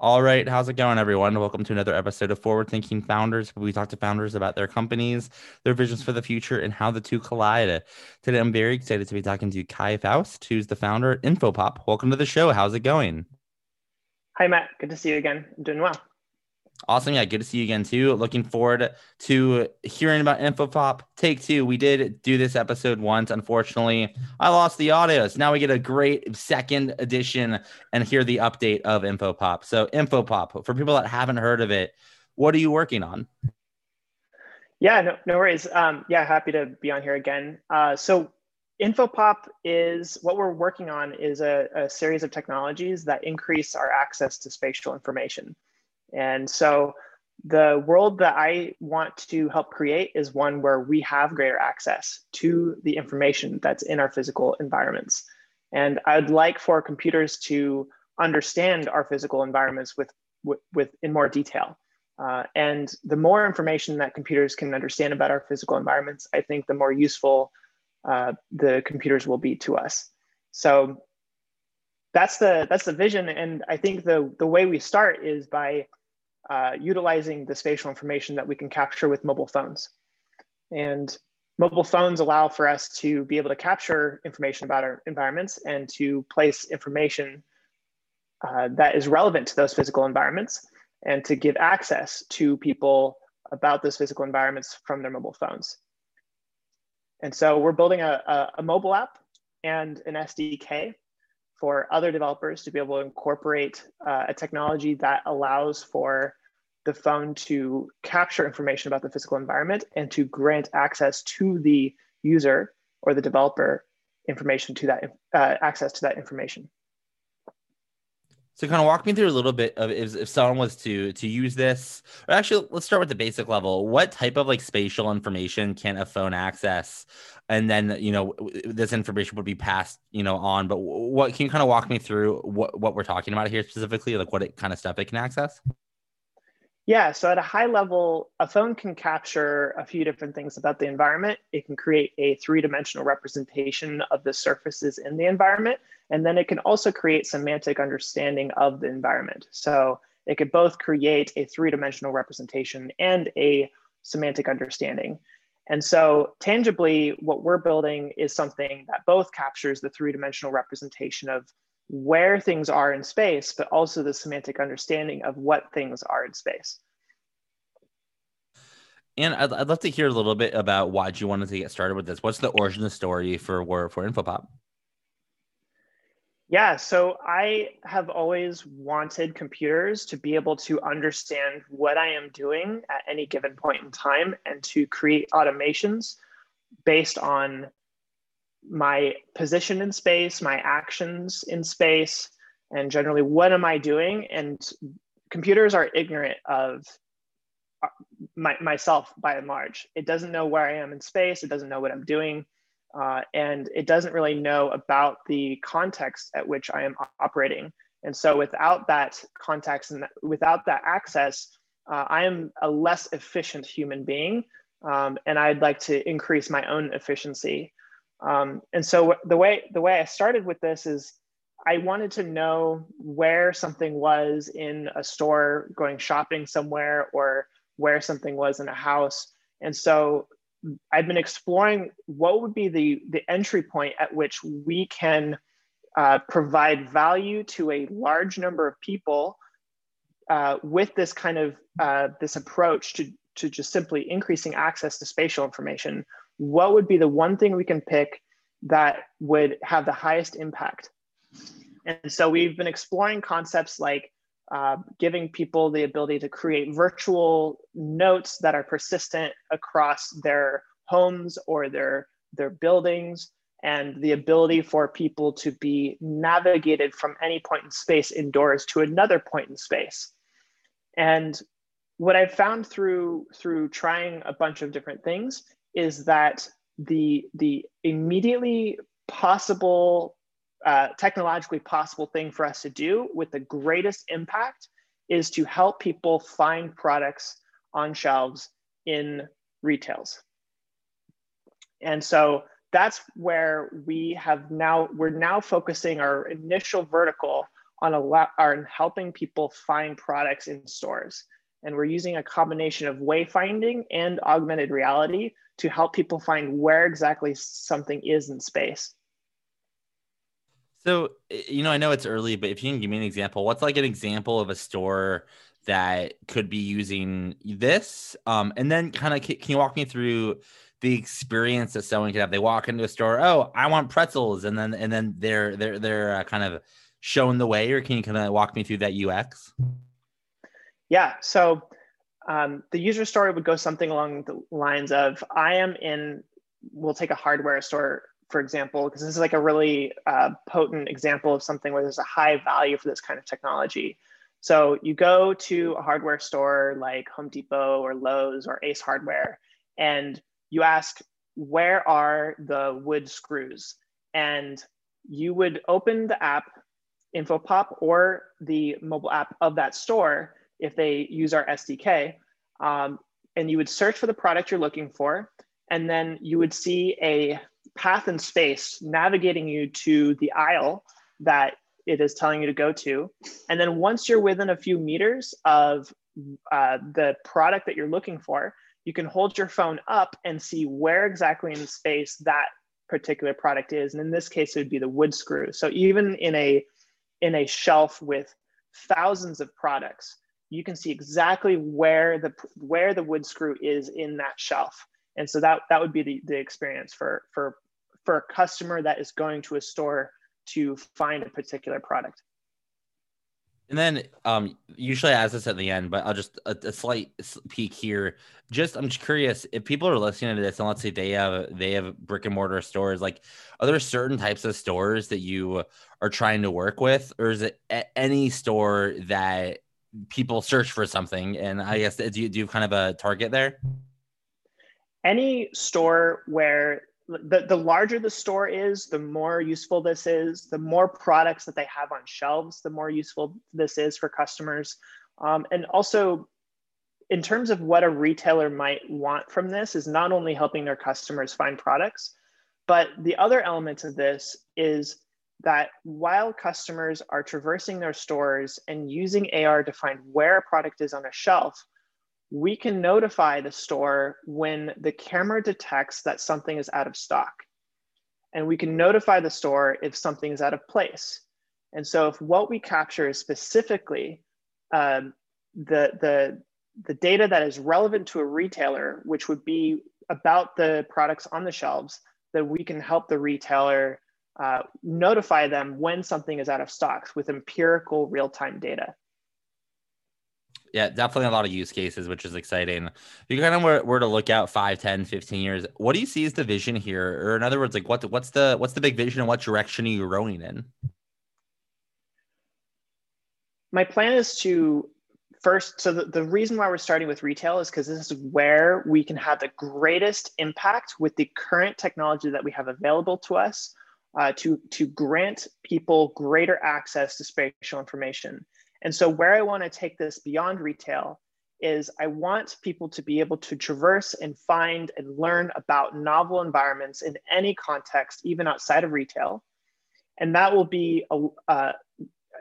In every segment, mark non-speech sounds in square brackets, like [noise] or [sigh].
All right, how's it going, everyone? Welcome to another episode of Forward Thinking Founders. We talk to founders about their companies, their visions for the future, and how the two collide. Today, I'm very excited to be talking to Kai Faust, who's the founder at Infopop. Welcome to the show. How's it going? Hi, Matt. Good to see you again. I'm doing well. Awesome. Yeah, good to see you again too. Looking forward to hearing about Infopop. Take two. We did do this episode once. Unfortunately, I lost the audio. So now we get a great second edition and hear the update of Infopop. So, Infopop, for people that haven't heard of it, what are you working on? Yeah, no, no worries. Um, yeah, happy to be on here again. Uh, so, Infopop is what we're working on is a, a series of technologies that increase our access to spatial information. And so the world that I want to help create is one where we have greater access to the information that's in our physical environments. And I'd like for computers to understand our physical environments with, with, with in more detail. Uh, and the more information that computers can understand about our physical environments, I think the more useful uh, the computers will be to us. So that's the that's the vision, and I think the the way we start is by uh, utilizing the spatial information that we can capture with mobile phones. And mobile phones allow for us to be able to capture information about our environments and to place information uh, that is relevant to those physical environments and to give access to people about those physical environments from their mobile phones. And so we're building a, a, a mobile app and an SDK for other developers to be able to incorporate uh, a technology that allows for the phone to capture information about the physical environment and to grant access to the user or the developer information to that uh, access to that information. So kind of walk me through a little bit of if, if someone was to to use this, or actually let's start with the basic level. What type of like spatial information can a phone access? And then you know this information would be passed you know on. But what can you kind of walk me through what what we're talking about here specifically, like what it kind of stuff it can access? Yeah, so at a high level, a phone can capture a few different things about the environment. It can create a three dimensional representation of the surfaces in the environment, and then it can also create semantic understanding of the environment. So it could both create a three dimensional representation and a semantic understanding. And so, tangibly, what we're building is something that both captures the three dimensional representation of where things are in space, but also the semantic understanding of what things are in space. And I'd, I'd love to hear a little bit about why you wanted to get started with this. What's the origin of story for for Infopop? Yeah, so I have always wanted computers to be able to understand what I am doing at any given point in time and to create automations based on my position in space, my actions in space, and generally what am I doing? And computers are ignorant of uh, my, myself by and large. It doesn't know where I am in space. It doesn't know what I'm doing. Uh, and it doesn't really know about the context at which I am operating. And so without that context and without that access, uh, I am a less efficient human being. Um, and I'd like to increase my own efficiency. Um, and so the way the way I started with this is I wanted to know where something was in a store going shopping somewhere or where something was in a house. And so I've been exploring what would be the, the entry point at which we can uh, provide value to a large number of people uh, with this kind of uh, this approach to, to just simply increasing access to spatial information, what would be the one thing we can pick that would have the highest impact? And so we've been exploring concepts like uh, giving people the ability to create virtual notes that are persistent across their homes or their, their buildings, and the ability for people to be navigated from any point in space indoors to another point in space. And what I've found through through trying a bunch of different things is that the the immediately possible uh, technologically possible thing for us to do with the greatest impact is to help people find products on shelves in retails. And so that's where we have now, we're now focusing our initial vertical on, a lot, on helping people find products in stores. And we're using a combination of wayfinding and augmented reality to help people find where exactly something is in space. So, you know, I know it's early, but if you can give me an example, what's like an example of a store that could be using this? Um, and then kind of can you walk me through the experience that someone could have? They walk into a store, oh, I want pretzels, and then and then they're they're they're uh, kind of shown the way, or can you kind of walk me through that UX? Yeah. So um, the user story would go something along the lines of, I am in. We'll take a hardware store for example, because this is like a really uh, potent example of something where there's a high value for this kind of technology. So you go to a hardware store like Home Depot or Lowe's or Ace Hardware, and you ask, where are the wood screws? And you would open the app, InfoPop, or the mobile app of that store if they use our SDK. Um, and you would search for the product you're looking for. And then you would see a path in space navigating you to the aisle that it is telling you to go to. And then once you're within a few meters of uh, the product that you're looking for, you can hold your phone up and see where exactly in space that particular product is. And in this case, it would be the wood screw. So even in a in a shelf with thousands of products, you can see exactly where the where the wood screw is in that shelf. And so that that would be the, the experience for for for a customer that is going to a store to find a particular product. And then um, usually I ask this at the end, but I'll just a, a, slight peek here. Just I'm just curious if people are listening to this and let's say they have they have brick and mortar stores, like are there certain types of stores that you are trying to work with, or is it any store that people search for something? And I guess do you do you kind of a target there? Any store where the, the larger the store is, the more useful this is, the more products that they have on shelves, the more useful this is for customers. Um, and also, in terms of what a retailer might want from this, is not only helping their customers find products, but the other element of this is that while customers are traversing their stores and using AR to find where a product is on a shelf, we can notify the store when the camera detects that something is out of stock. And we can notify the store if something is out of place. And so if what we capture is specifically um, the, the, the data that is relevant to a retailer, which would be about the products on the shelves, then we can help the retailer uh, notify them when something is out of stocks with empirical real-time data. Yeah definitely a lot of use cases which is exciting. If you kind of were, were to look out 5 10 15 years what do you see as the vision here? Or in other words like what what's the what's the big vision and what direction are you rowing in? My plan is to first so the, the reason why we're starting with retail is because this is where we can have the greatest impact with the current technology that we have available to us uh, to to grant people greater access to spatial information and so, where I want to take this beyond retail is I want people to be able to traverse and find and learn about novel environments in any context, even outside of retail. And that will be, uh,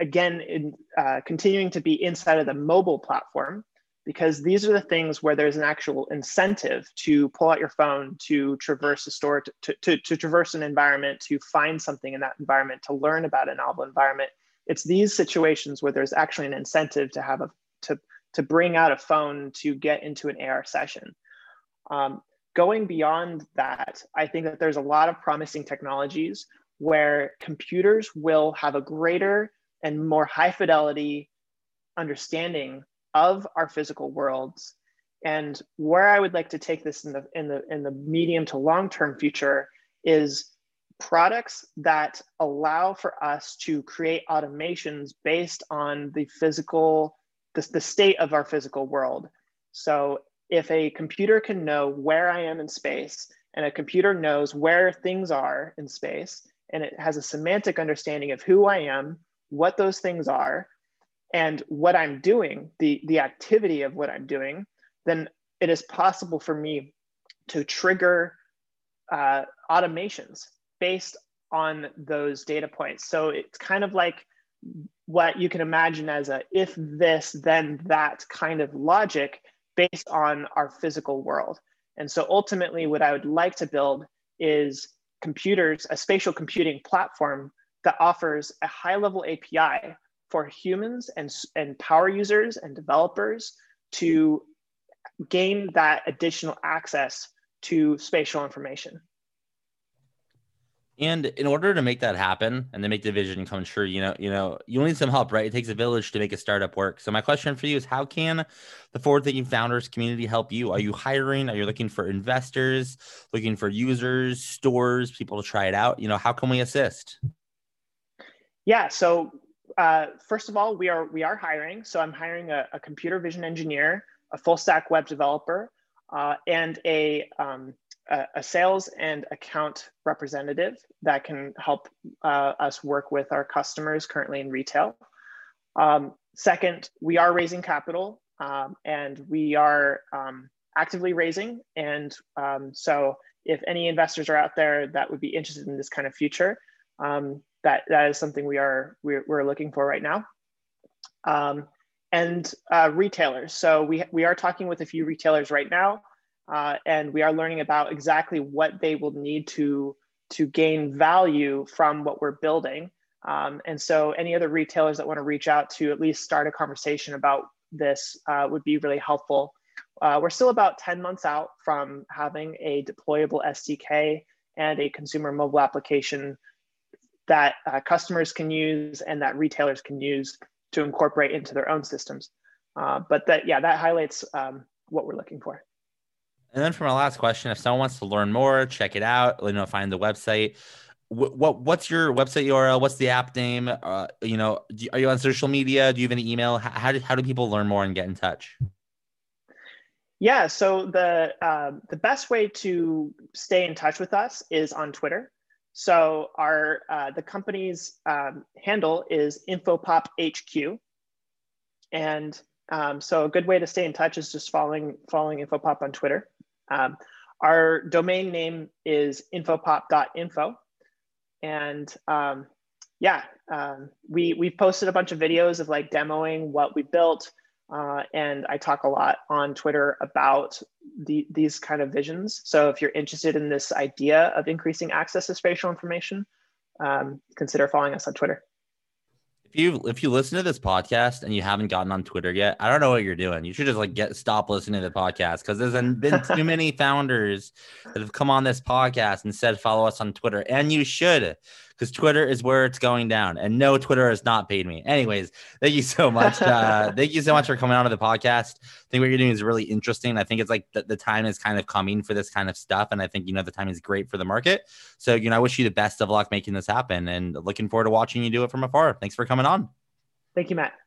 again, in, uh, continuing to be inside of the mobile platform, because these are the things where there's an actual incentive to pull out your phone, to traverse a store, to, to, to traverse an environment, to find something in that environment, to learn about a novel environment it's these situations where there's actually an incentive to have a to to bring out a phone to get into an AR session. Um, going beyond that, I think that there's a lot of promising technologies where computers will have a greater and more high fidelity understanding of our physical worlds. And where I would like to take this in the in the in the medium to long term future is products that allow for us to create automations based on the physical the, the state of our physical world. So if a computer can know where I am in space and a computer knows where things are in space and it has a semantic understanding of who I am, what those things are, and what I'm doing, the, the activity of what I'm doing, then it is possible for me to trigger uh, automations based on those data points. So it's kind of like what you can imagine as a if this, then that kind of logic based on our physical world. And so ultimately, what I would like to build is computers, a spatial computing platform that offers a high level API for humans and, and power users and developers to gain that additional access to spatial information. And in order to make that happen and to make the vision come true, you know, you know, you need some help, right? It takes a village to make a startup work. So my question for you is how can the forward thinking founders community help you? Are you hiring? Are you looking for investors, looking for users, stores, people to try it out? You know, how can we assist? Yeah. So uh, first of all, we are we are hiring. So I'm hiring a, a computer vision engineer, a full stack web developer, uh, and a um, a, a sales and account representative that can help uh, us work with our customers currently in retail. Um, second, we are raising capital um, and we are um, actively raising. And um, so if any investors are out there that would be interested in this kind of future, um, that, that is something we are, we're, we're looking for right now. Um, and uh, retailers. So we, we are talking with a few retailers right now uh, and we are learning about exactly what they will need to to gain value from what we're building. Um, and so, any other retailers that want to reach out to at least start a conversation about this uh, would be really helpful. Uh, we're still about 10 months out from having a deployable SDK and a consumer mobile application that uh, customers can use and that retailers can use to incorporate into their own systems. Uh, but that, yeah, that highlights um, what we're looking for. And then for my last question, if someone wants to learn more, check it out. You know, find the website. What, what what's your website URL? What's the app name? Uh, you know, do, are you on social media? Do you have an email? How, how do how do people learn more and get in touch? Yeah, so the uh, the best way to stay in touch with us is on Twitter. So our uh, the company's um, handle is InfopopHQ, and um, so a good way to stay in touch is just following following InfoPop on Twitter. Um, our domain name is infopop.info. And um, yeah, um, we, we've posted a bunch of videos of like demoing what we built. Uh, and I talk a lot on Twitter about the, these kind of visions. So if you're interested in this idea of increasing access to spatial information, um, consider following us on Twitter if you if you listen to this podcast and you haven't gotten on Twitter yet, I don't know what you're doing. You should just like get stop listening to the podcast because there's been too [laughs] many founders that have come on this podcast and said follow us on Twitter, and you should because Twitter is where it's going down. And no, Twitter has not paid me. Anyways, thank you so [laughs] much. Uh, thank you so much for coming on to the podcast. I think what you're doing is really interesting. I think it's like the, the time is kind of coming for this kind of stuff. And I think, you know, the time is great for the market. So, you know, I wish you the best of luck making this happen and looking forward to watching you do it from afar. Thanks for coming on. Thank you, Matt.